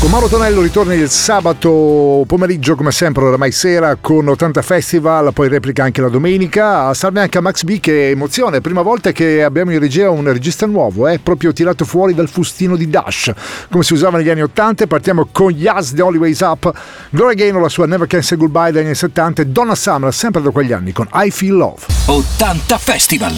Con Mauro Tonello ritorna il sabato pomeriggio come sempre oramai sera con 80 Festival, poi replica anche la domenica. Salve anche a Max B che emozione, prima volta che abbiamo in regia un regista nuovo, eh? proprio tirato fuori dal fustino di Dash, come si usava negli anni 80. Partiamo con Yas The Always Up, Gloria Gaynor la sua Never Can Say Goodbye dagli anni 70 e Donna Summer sempre da quegli anni con I Feel Love. 80 Festival.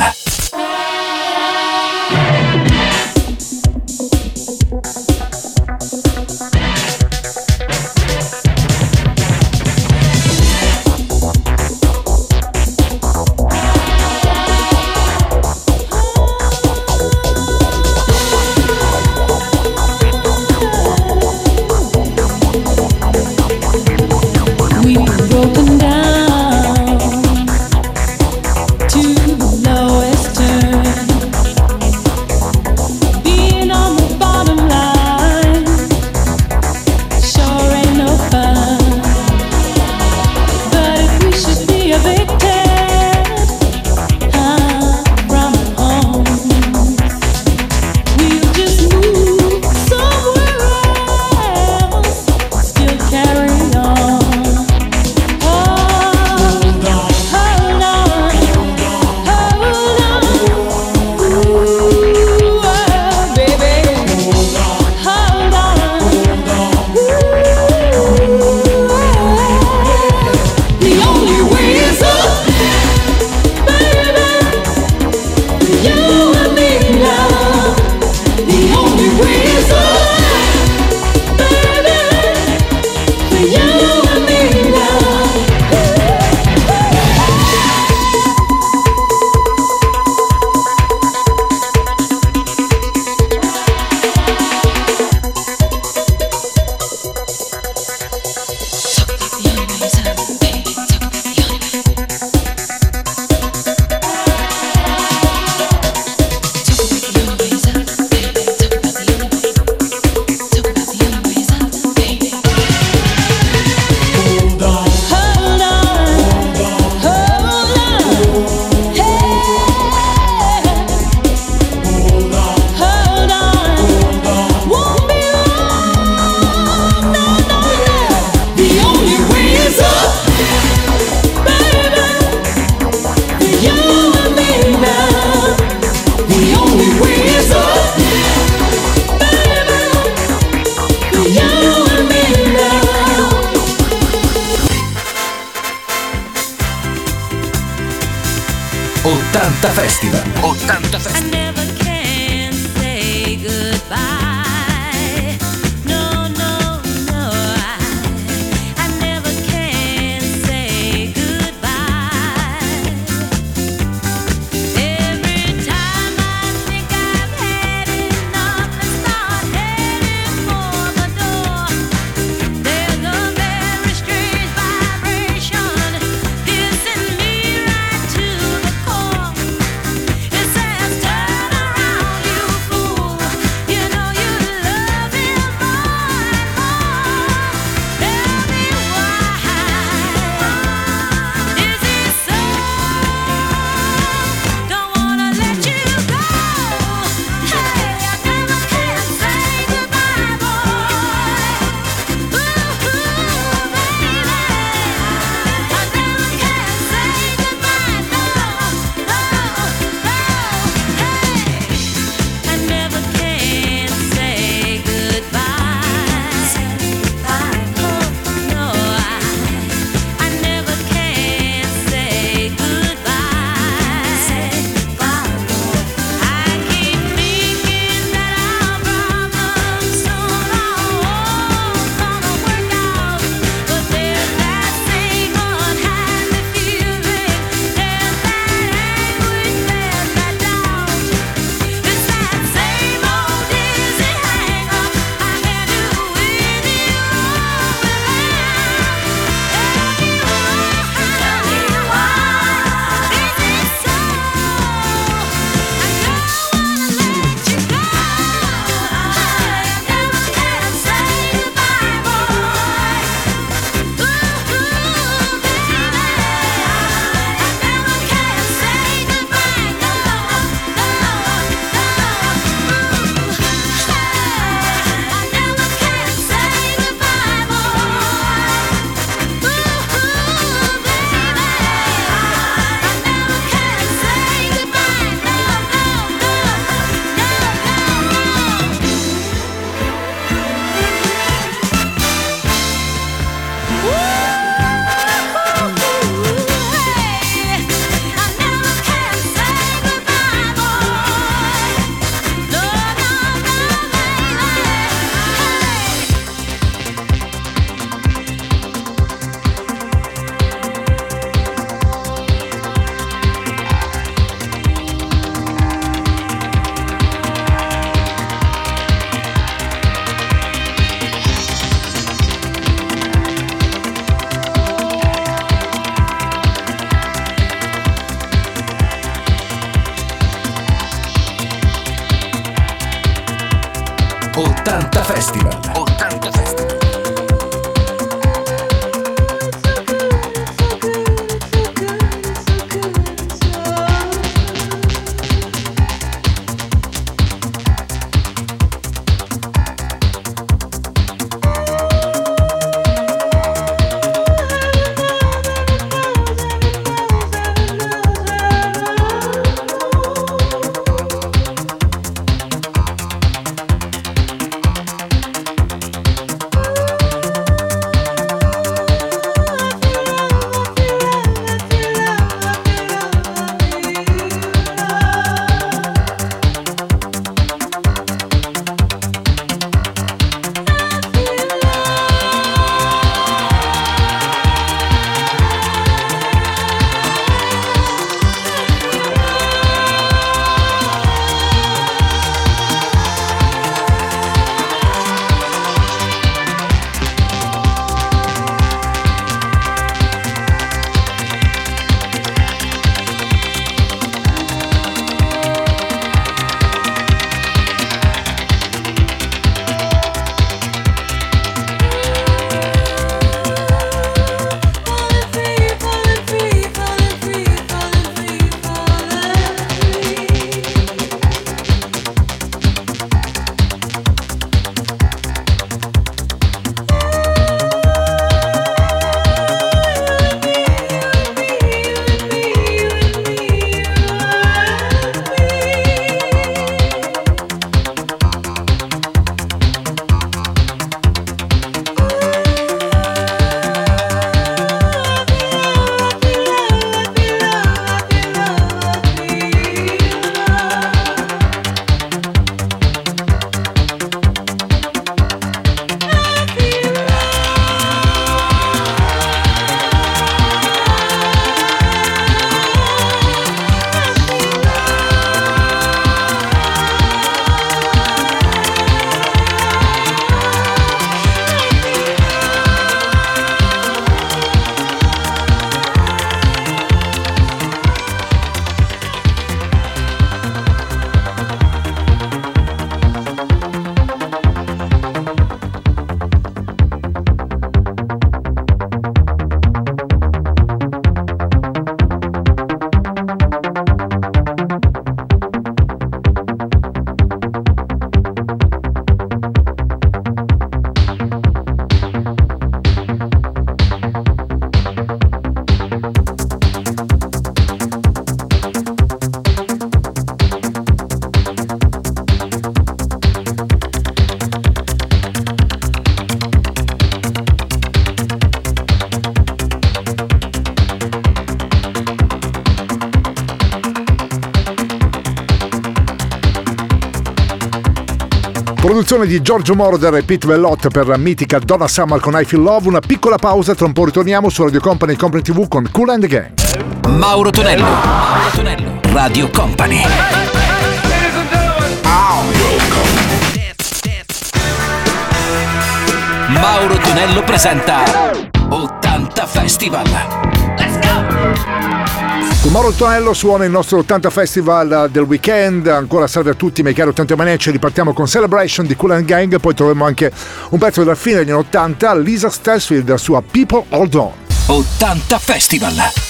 Produzione di Giorgio Moroder e Pete Bellot per la mitica Donna Summer con I Feel Love. Una piccola pausa, tra un po' ritorniamo su Radio Company Company TV con Cool and the Gang. Mauro Tonello. Mauro Tonello. Radio Company. Mauro Tonello presenta 80 Festival. Mauro Tonello suona il nostro 80 Festival del weekend. Ancora salve a tutti, miei cari 80 manecci. Ripartiamo con Celebration di Cool and Gang. Poi troviamo anche un pezzo della fine degli anni 80, Lisa Stansfield, la sua People Hold On. 80 Festival.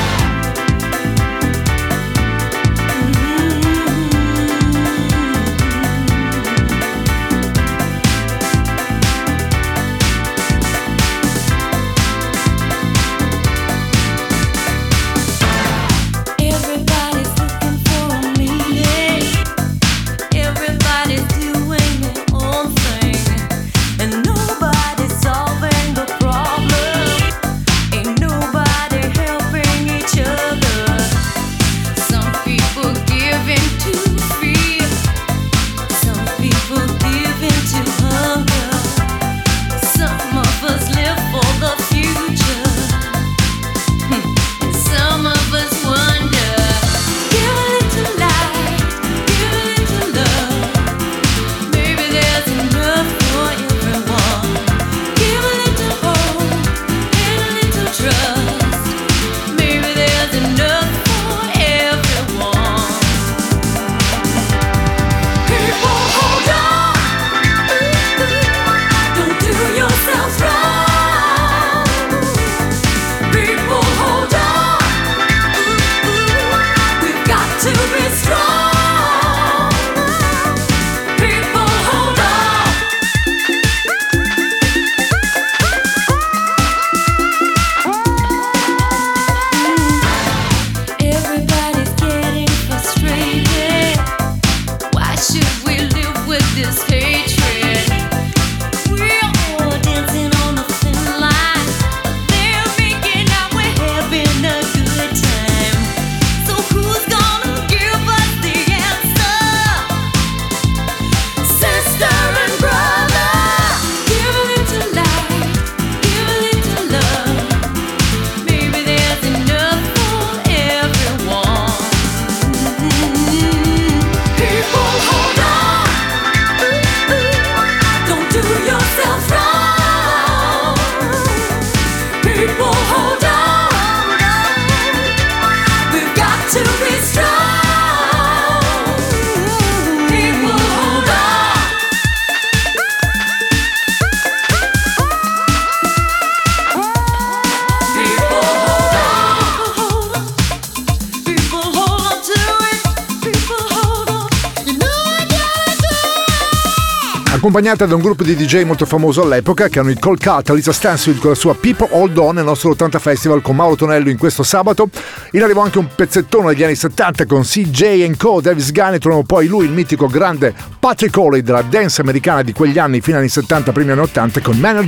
Accompagnata da un gruppo di DJ molto famoso all'epoca che hanno incolcato Lisa Stansfield con la sua People Hold On nel nostro 80 Festival con Mauro Tonello in questo sabato. In arrivo anche un pezzettone degli anni 70 con CJ Co, Davis Gunn e troviamo poi lui, il mitico grande Patrick Holly della dance americana di quegli anni, fino agli anni 70, primi anni 80 con Manor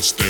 understand.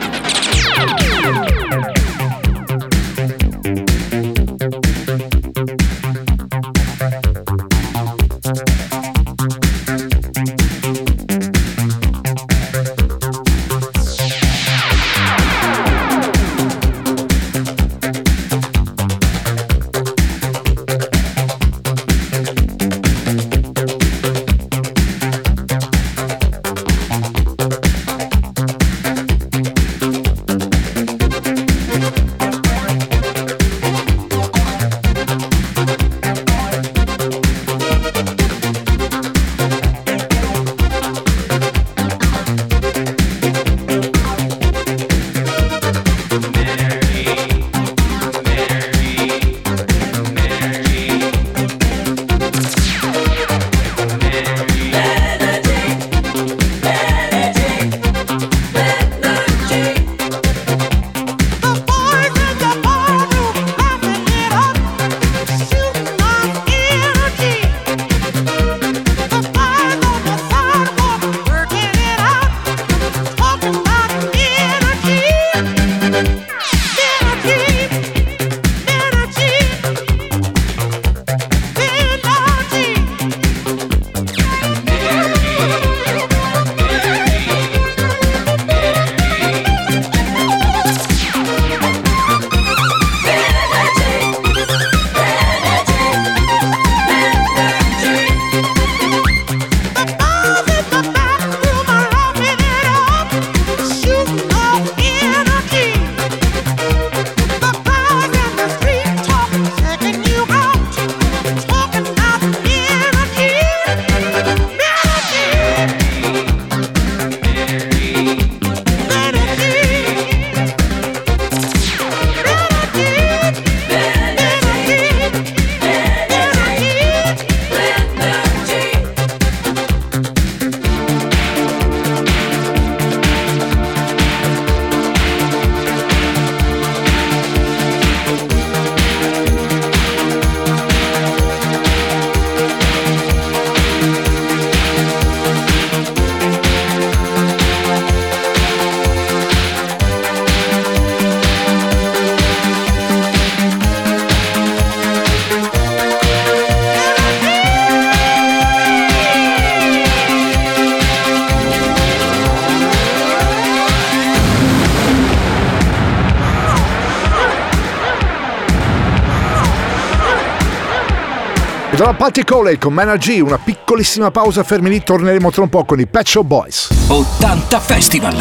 Dalla Patti Coley con Mena G, una piccolissima pausa fermi lì, torneremo tra un po' con i Pet Shop Boys. 80 Festival.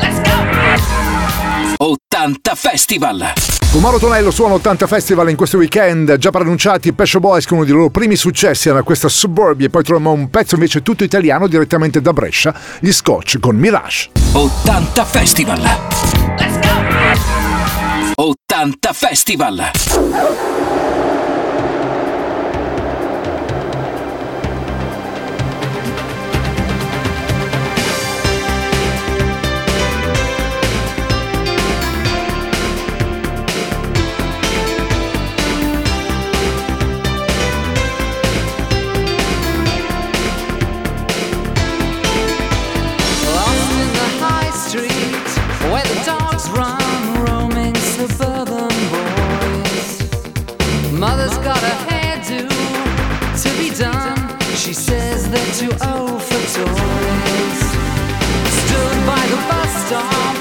Let's go! 80 Festival. Con Mauro Tonello suona 80 Festival in questo weekend, già preannunciati Pet Shop Boys con uno dei loro primi successi era questa Suburbia e poi troviamo un pezzo invece tutto italiano direttamente da Brescia, gli Scotch con Mirage. 80 Festival. Let's go! 80 Festival. She says they're too old for toys. Stood by the bus stop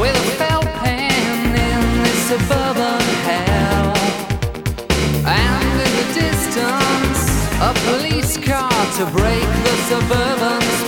with a felt pen in this suburban hell. And in the distance, a police car to break the suburban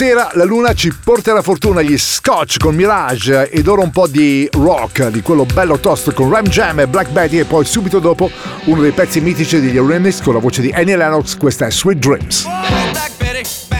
Stasera la luna ci porterà fortuna gli Scotch con Mirage ed ora un po' di rock, di quello bello toast con Ram Jam e Black Betty e poi subito dopo uno dei pezzi mitici degli Remix con la voce di Annie Lennox, questa è Sweet Dreams. Oh, Black Betty, Black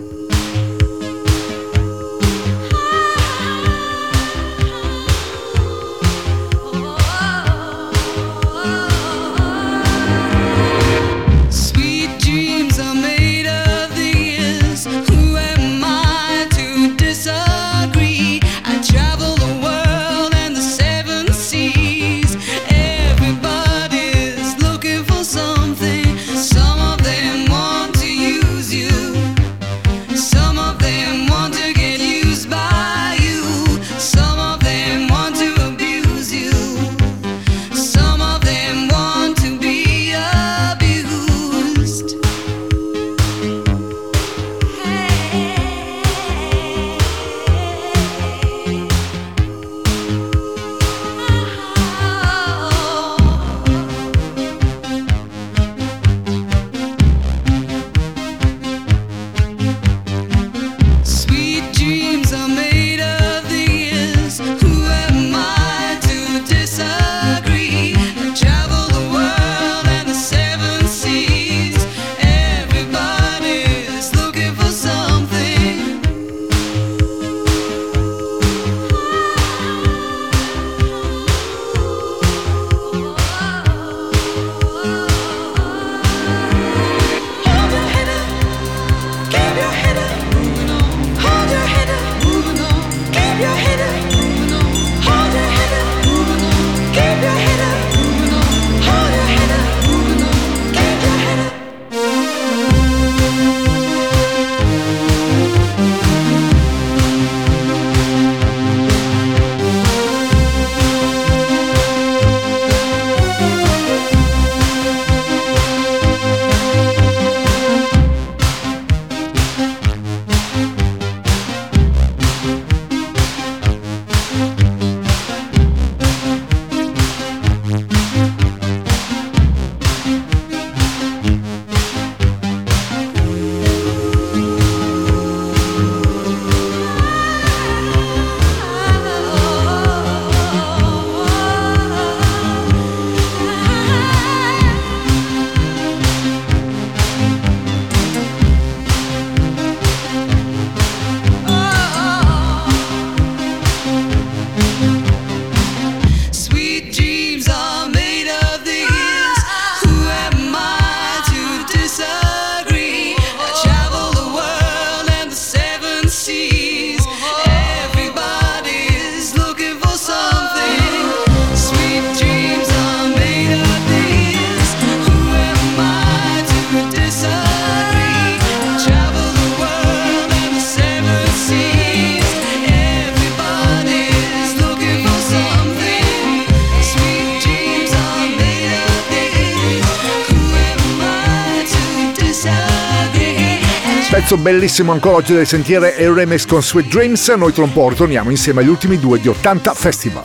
Pezzo bellissimo ancora oggi del sentiere e remix con Sweet Dreams. Noi tra un po' ritorniamo insieme agli ultimi due di 80 Festival.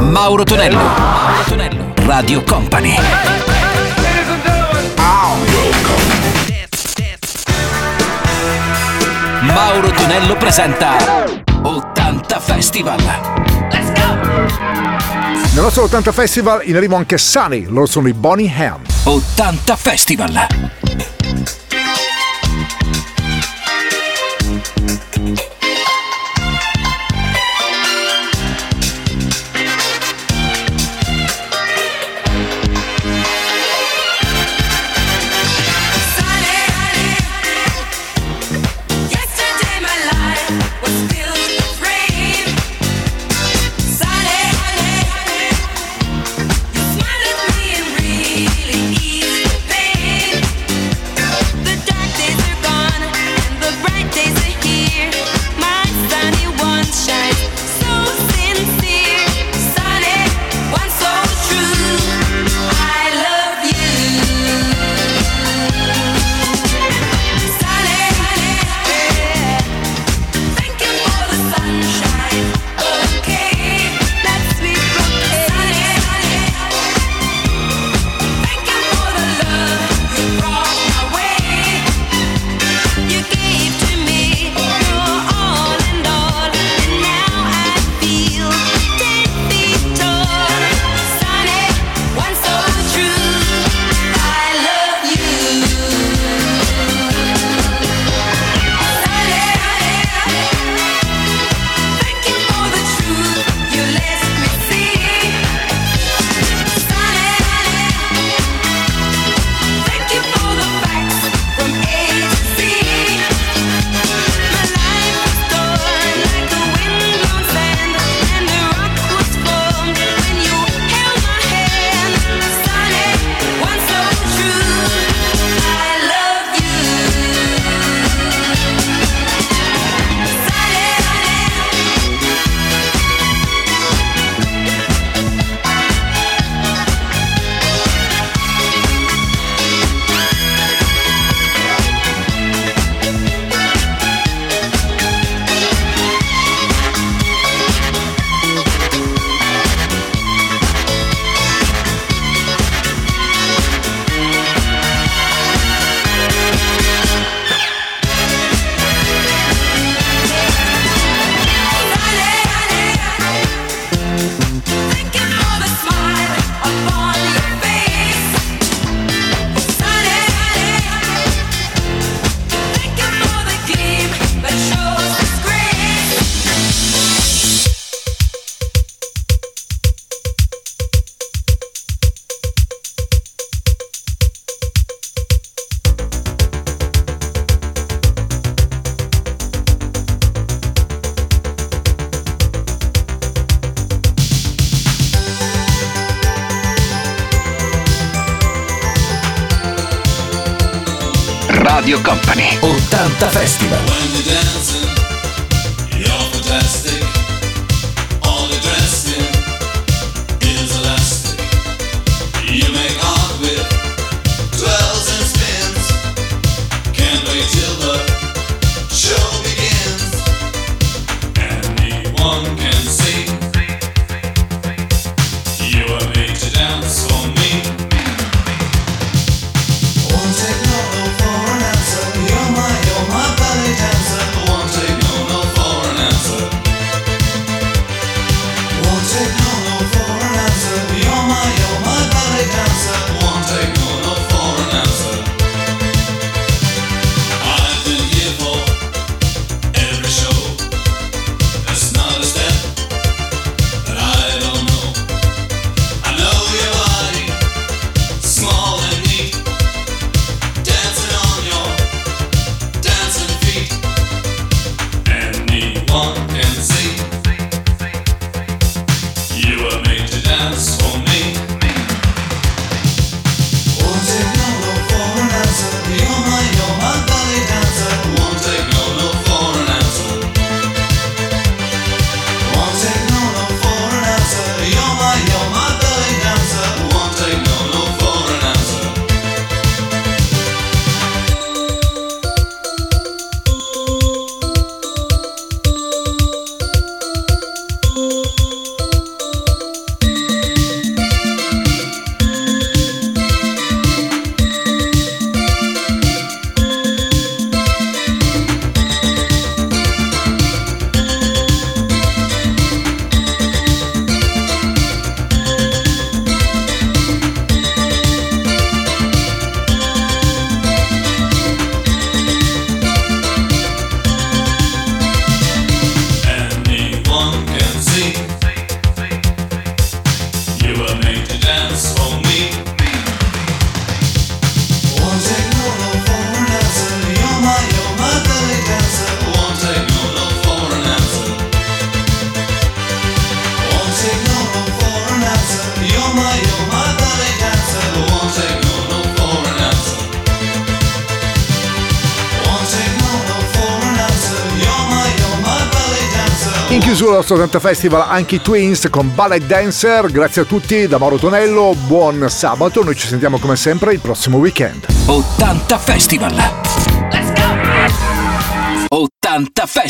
Mauro Tonello, Mauro Tonello, Radio Company. Mauro Tonello presenta 80 Festival. Let's go! Nel nostro 80 Festival in arrivo anche Sunny, loro sono i Bonnie Ham. 80 Festival. Festival. nostro 80 Festival anche i Twins con Ballet Dancer. Grazie a tutti da Mauro Tonello, buon sabato, noi ci sentiamo come sempre il prossimo weekend. 80 Festival!